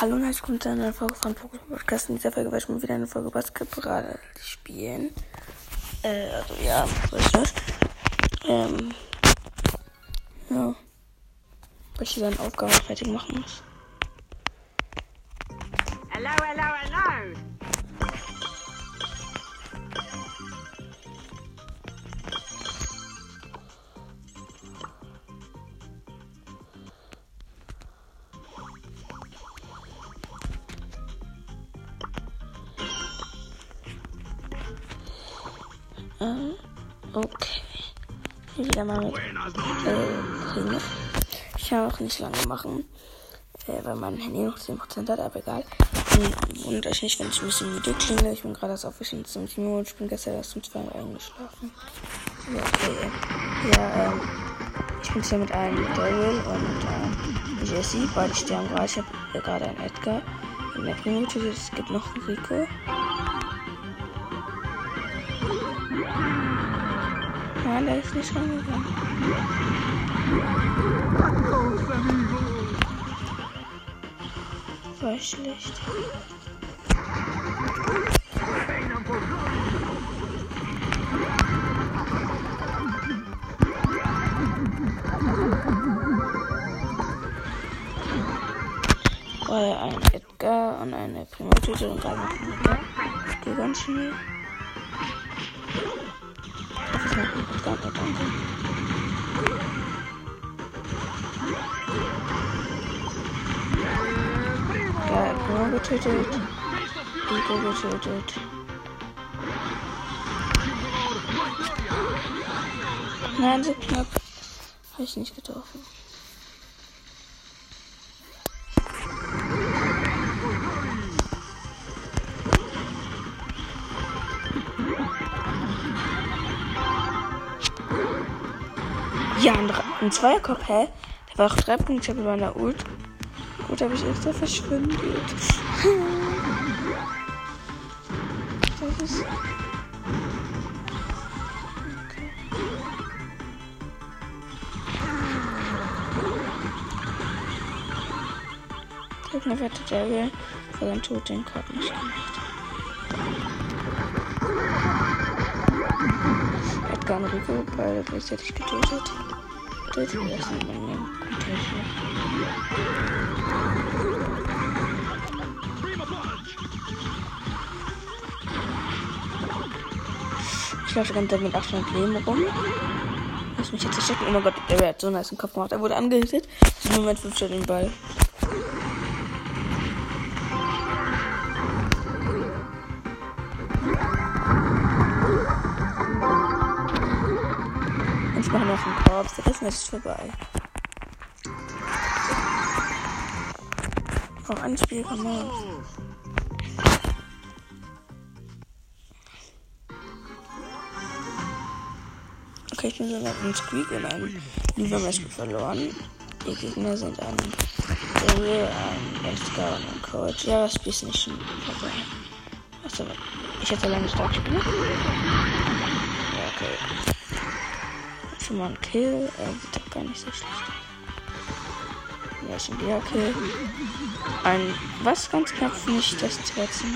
Hallo und herzlich willkommen zu einer Folge von Pokémon Podcast. In dieser Folge werde ich mal wieder eine Folge Basketball spielen. Äh, also ja, so ist das. Ähm, ja. Weil ich hier dann Aufgabe fertig machen muss. Hello, hello. Okay. Hier wieder mal mit äh, Ringe. Ich kann auch nicht lange machen, äh, weil mein Handy noch 10% hat, aber egal. Und wundert euch nicht, wenn ich ein bisschen Video klinge. Ich bin gerade erst zum Kino und ich bin gestern erst um 2 Uhr eingeschlafen. Ja, okay. Ja, ähm, ich bin hier mit einem Daryl und ähm, Jesse. Beide sterben gerade. Ich habe äh, gerade einen Edgar. In der Primo es gibt noch einen Rico. Nein, der ist nicht rangegangen. War schlecht. War ein Edgar und eine Primatüte und noch ein Edgar. Ich gehe ganz schnell. Danke, danke. Ja, Bruno getötet. Rico getötet. Nein, so knapp. Habe ich nicht getroffen. Ja, ein, ein Zweierkopf, hä? Der war auch drei Punkte bei meiner Ult. Gut, habe ich extra verschwindet. Das ist. Okay. Der wette Daryl für seinen Tod den Korb nicht gemacht. Edgar und Rico beide gleichzeitig getötet. Das ist erstmal meine Technik. Ich laufe Zeit mit 800 Leben rum. Lass mich jetzt verstecken. Oh mein Gott, der hat so einen nice Kopf gemacht. Er wurde angehittet. Im Moment wirft er den Ball. Und noch einen Korb. Der Rest ist vorbei. Noch ein Spiel, komm mal. Okay, ich bin so mit Squeak in einem Livermatch verloren. Die Gegner sind ein Daryl, ein Edgar und ein Coach. Ja, das Spiel ist nicht schon vorbei. Achso, ich hätte lange stark spielen. Ja, okay. Schon mal ein Kill. Sieht doch gar nicht so schlecht. Ja, ein wieder Kill. Ein, was ganz knapp nicht das 13.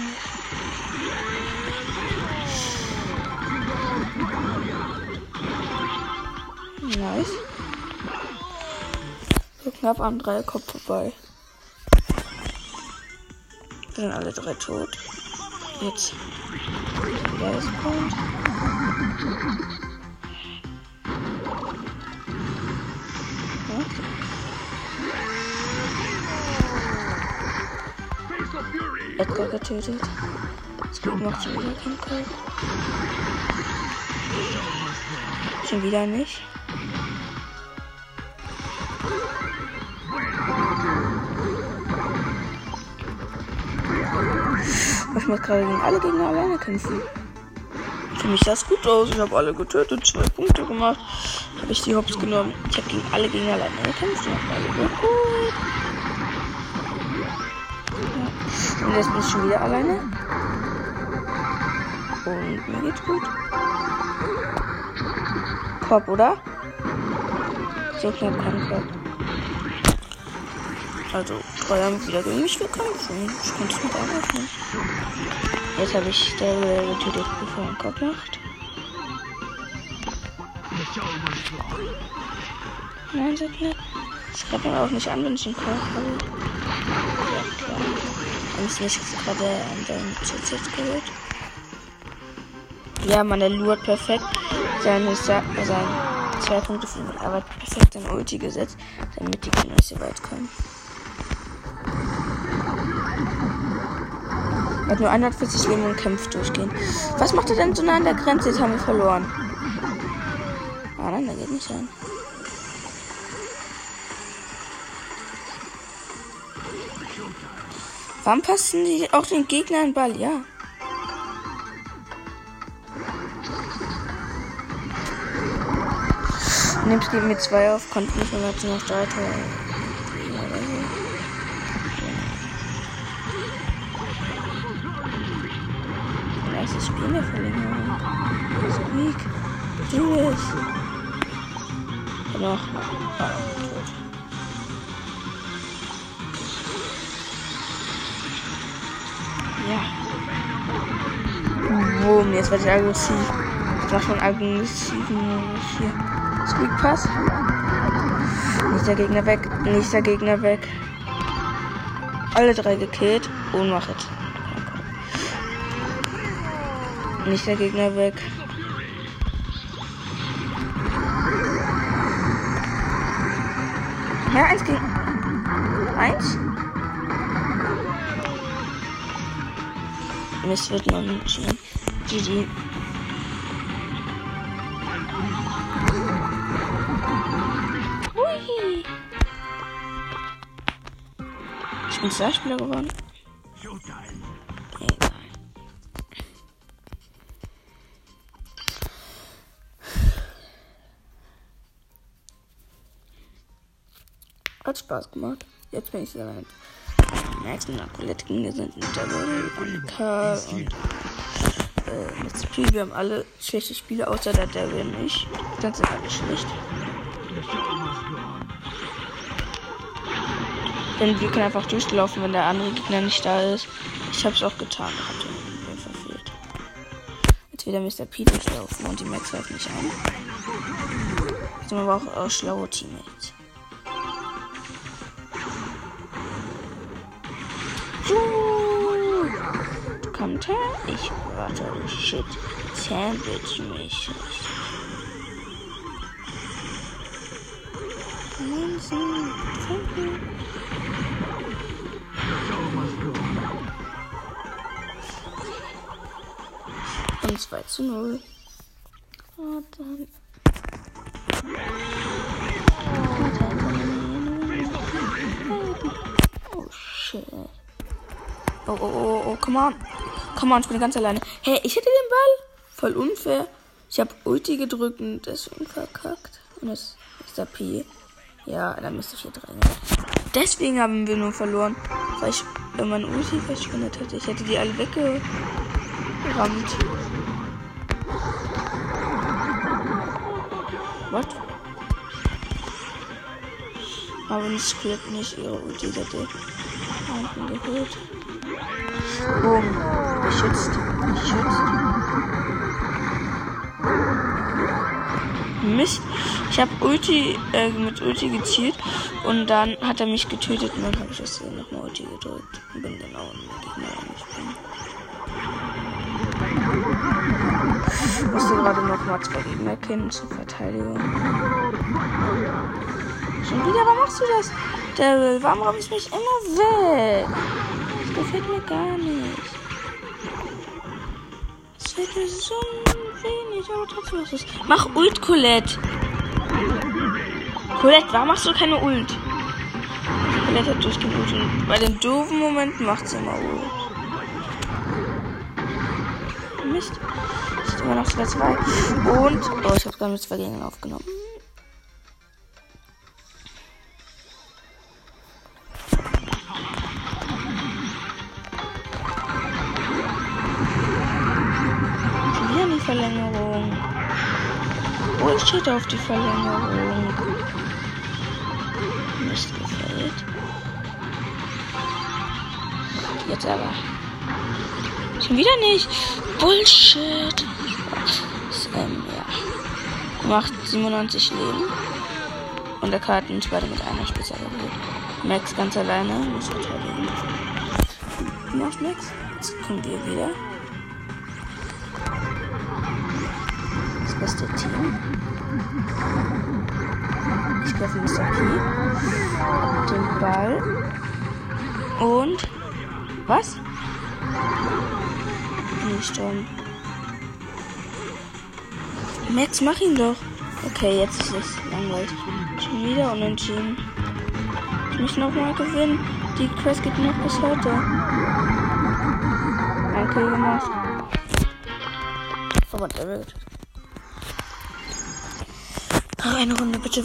Nice. So knapp am Dreierkopf vorbei. Sind alle drei tot. Jetzt. Der ist kommt. Edgar getötet. Macht schon wieder keinen Call. Schon wieder nicht. Ich muss gerade gegen alle Gegner alleine kämpfen. Für mich sah es gut aus. Ich habe alle getötet, zwei Punkte gemacht. Habe ich die Hops genommen. Ich habe gegen alle Gegner alleine gekämpft. und hab alle geholt. Und jetzt bin ich schon wieder alleine. Und mir geht's gut. Korb, oder? So knapp kein Korb. Also, drei haben wieder gegen mich gekämpft. Ich konnte es mit aufnehmen. Jetzt habe ich der getötet, bevor er Kopf macht. Nein, sagt nicht. Ich greife ihn auch nicht an, wenn ich ihn Kopf. Ja, klar. Es nicht gerade an seinen CZ geholt. Ja, man, der Lu hat perfekt seine, seine zwei Punkte von Arbeit perfekt in Ulti gesetzt, damit die Gegner nicht so weit kommen. Er hat nur 140 Leben und kämpft durchgehen. Was macht er denn so nah an der Grenze? Jetzt haben wir verloren. Ah nein, der geht nicht rein. Warum passen die auch den Gegner einen Ball? Ja. Nimmst gegen mit zwei auf, konnten nicht mehr noch drei Tore. Erstes Spiel in der Verlängerung. Squeak. Do it. Noch. Ah, tot. Ja. Boom, jetzt werde ich aggressiv. Ich mach schon aggressiven hier. Squeak Pass. Nicht der Gegner weg. Nicht der Gegner weg. Alle drei gekillt. Ohnmacht. Nicht der Gegner weg. Ja, eins gegen. Eins? Mist wird noch nicht. GG. Hui. Ich bin zwei Spieler geworden. Hat Spaß gemacht. Jetzt bin ich sehr weit. Nach Colette ging wir sind mit der und Karl und äh, mit Spiel. Wir haben alle schlechte Spiele, außer der Devil nicht. Das sind alle schlecht. Denn wir können einfach durchlaufen, wenn der andere Gegner nicht da ist. Ich hab's auch getan, hab den verfehlt. Jetzt wieder Mr. P durchlaufen und die Max greift nicht an. Jetzt haben wir aber auch, auch schlaue Teammates. Kommt her, ich warte, shit. Sandwich mich. Und 2 zu 0. Und dann. Oh. Oh, oh, oh, oh, come on. Come on, ich bin ganz alleine. Hey, ich hätte den Ball. Voll unfair. Ich habe Ulti gedrückt und deswegen verkackt. Und das ist der P. Ja, da müsste ich hier drin. Deswegen haben wir nur verloren. Weil ich mein Ulti verschwendet hätte. Ich hätte die alle weggerammt. What? Aber nicht Squid nicht ihre Ulti hätte. Unten geholt. Boom. Geschützt. Geschützt. Mist. Ich habe Ulti äh, mit Ulti gezielt und dann hat er mich getötet und dann habe ich das nochmal Ulti gedrückt und bin auch in den Gegner. Ich musste gerade noch mal zwei Gegner kennen zur Verteidigung. Schon wieder, warum machst du das? Daryl, warum rammst du mich immer weg? Das gefällt mir gar nicht. Das mir so wenig, es. Mach Ult, Colette. Colette, warum machst du keine Ult? Colette hat und bei den doofen Momenten macht sie immer Ult. Mist. Es ist immer noch 2-2. Und, oh, ich habe gerade mit zwei Gegnern aufgenommen. Verlängerung. Oh, ich steht auf die Verlängerung. Mist gefällt. Jetzt aber. Schon wieder nicht. Bullshit. Ähm, ja. Macht 97 Leben. Und der Karten beide mit einer Spezial Max ganz alleine. Muss verteidigen. Du machst Max. Jetzt kommen wir wieder. Das beste Team. Ich treffe Mr. P. Den Ball. Und. Was? Nicht gestorben. Max, mach ihn doch. Okay, jetzt ist es langweilig. Schon wieder unentschieden. Ich muss nochmal gewinnen. Die Quest geht noch bis heute. Kill gemacht. Aber der wird. Noch eine Runde, bitte.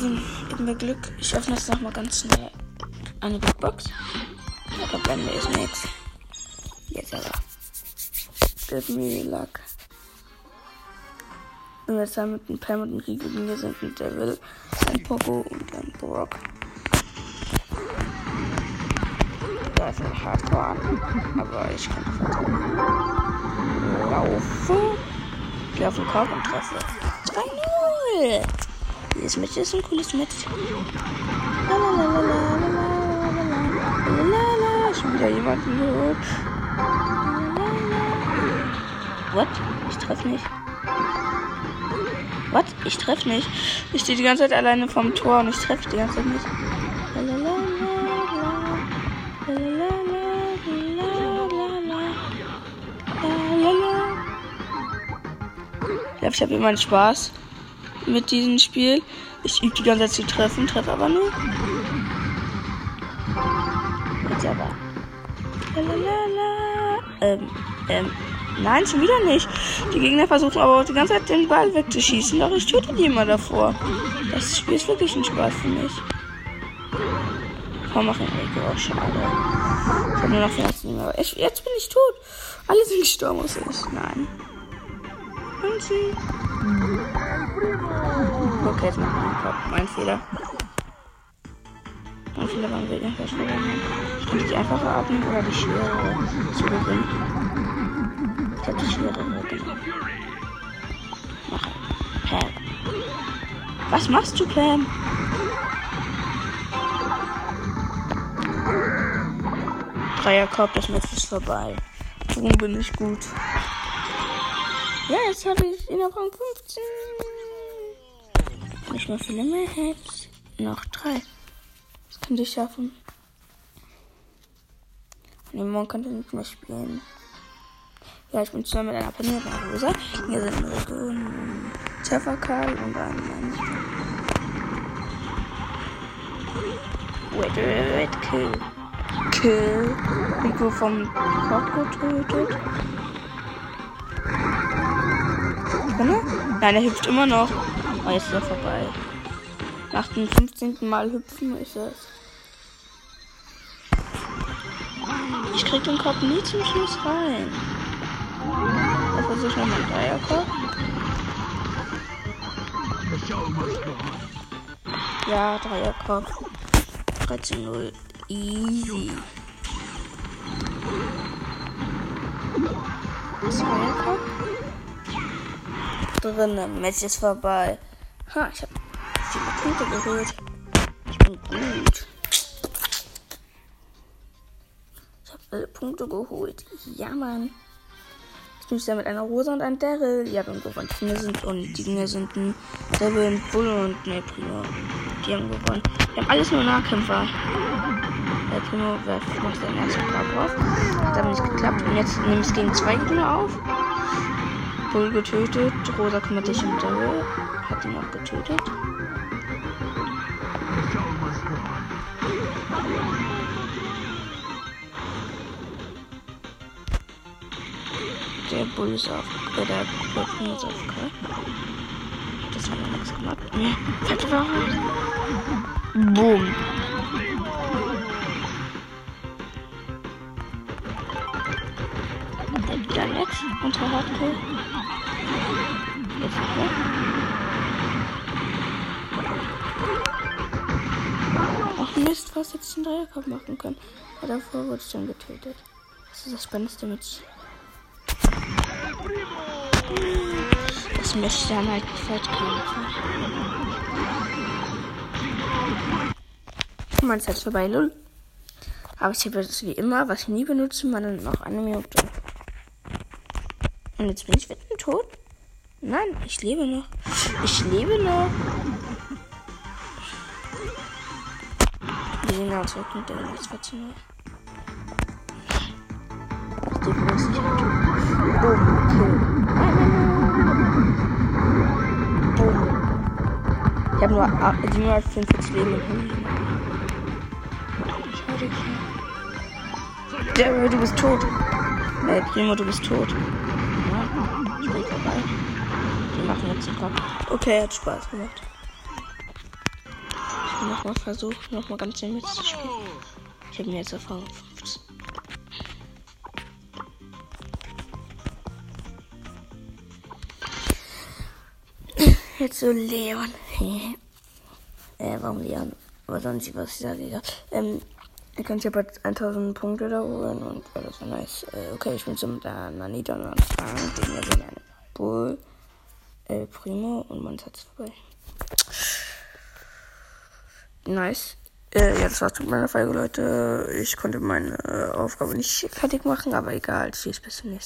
Gib mir Glück. Ich öffne jetzt nochmal ganz schnell eine Big Box. Aber bei mir ist nichts. Jetzt aber. Give me luck. Und jetzt haben mit einem Pam und einem Rico wir sind ein Devil, ein Poco und ein Brock. Da ist ein Hardcore an, aber ich kann verteidigen. Laufe. Ich laufe den Korb und treffe. 3-0. Dieses Match ist ein cooles Match. Lalalala. Schon wieder jemanden gehört. What? Ich treffe nicht. Was? Ich treffe nicht. Ich stehe die ganze Zeit alleine vom Tor und ich treffe die ganze Zeit nicht. Ich glaube, ich habe immer einen Spaß mit diesem Spiel. Ich übe die ganze Zeit zu treffen, treffe aber nur. Jetzt aber. Ähm, ähm. Nein, schon wieder nicht. Die Gegner versuchen aber die ganze Zeit den Ball wegzuschießen, doch ich töte die immer davor. Das Spiel ist wirklich ein Spaß für mich. Komm, mach Enrico auch schade. Ich habe nur noch 14 aber ich, jetzt bin ich tot. Alle sind gestorben, muss ich. Nein. Sie. Okay, jetzt mach ich einen Kopf. Mein Fehler. Mein Fehler war ein Weg, ich kann die einfache abnehmen oder die schwere zu gewinnen. Ich hab die schwere genommen. Mach. Pam. Was machst du, Pam? Dreierkorb, das Match ist vorbei. Warum bin ich gut? Ja, jetzt habe ich in der Rang 15. Nicht mehr viele mehr Hits. Noch drei. Das könnte ich schaffen. Und morgen könnte ich nicht mehr spielen. Ja, ich bin zusammen mit einer panierten Rosa. Hier sind Rico, ein Zephyr und ein Mensch. Wait, wait, wait, kill. Kill. Rico vom Kopf getötet. Drinne? Nein, er hüpft immer noch. Oh, jetzt ist er vorbei. Nach dem 15. Mal hüpfen ist es. Ich krieg den Kopf nie zum Schluss rein. Da versuche ich nochmal einen Dreierkopf. Ja, Dreierkopf. 13-0. Easy. Zweierkopf. Drinnen. Match ist vorbei. Ha, ich habe viele Punkte geholt. Ich bin gut. Ich habe alle Punkte geholt. Ja, Mann. Jetzt bin ich mit einer Rosa und einem Daryl. Ja, und gewonnen. Die Gegner sind und die Gegner sind ein Daryl, ein Bull und ne Primo. Die haben gewonnen. Wir haben alles nur Nahkämpfer. Der Primo macht seinen ersten Grab auf. Hat aber nicht geklappt. Und jetzt nehme ich gegen zwei Gegner auf. Bull getötet. Rosa kümmert sich um Daryl. Hat ihn auch getötet. Der Bull ist auf. Äh, der Bull ist auf K. Das hat er nichts gemacht. Falsche Wahrheit. Boom. Nett. Unter Hardcore. Ach Mist, was jetzt den Dreierkopf machen können. Aber davor wurde ich dann getötet. Was ist das Spannendste mit. Das möchte dann halt Fettkämpfe. Meine Zeit ist vorbei, lul. Aber ich habe das wie immer, was ich nie benutze, man dann noch eine Minute. Und jetzt bin ich wieder tot? Nein, ich lebe noch. Ich lebe noch. Die sehen ganz weg mit der Rechtsverzündung. Ich denke, das ist nicht Typ. Boom, nein. Boom. Ich habe nur 745 Leben im Handy. Du bist tot. Äh, Primo, du bist tot. Ja, Spiel vorbei. Kopf. Okay, hat Spaß gemacht. Ich will nochmal versuchen, nochmal ganz schnell mitzuspielen. Ich habe mir jetzt Erfahrung 15. Jetzt so Leon. äh, warum Leon? Aber sonst, was ich sage, egal. Ähm, ihr könnt ja bald 1000 Punkte da holen und ja, das war nice. Äh, okay, ich bin der Nanita und Frank, gegen eine Bull, äh, Primo und man hat's vorbei. Nice. Äh, ja, das war's mit meiner Folge, Leute. Ich konnte meine äh, Aufgabe nicht fertig machen, aber egal. Tschüss, bis zum nächsten Mal.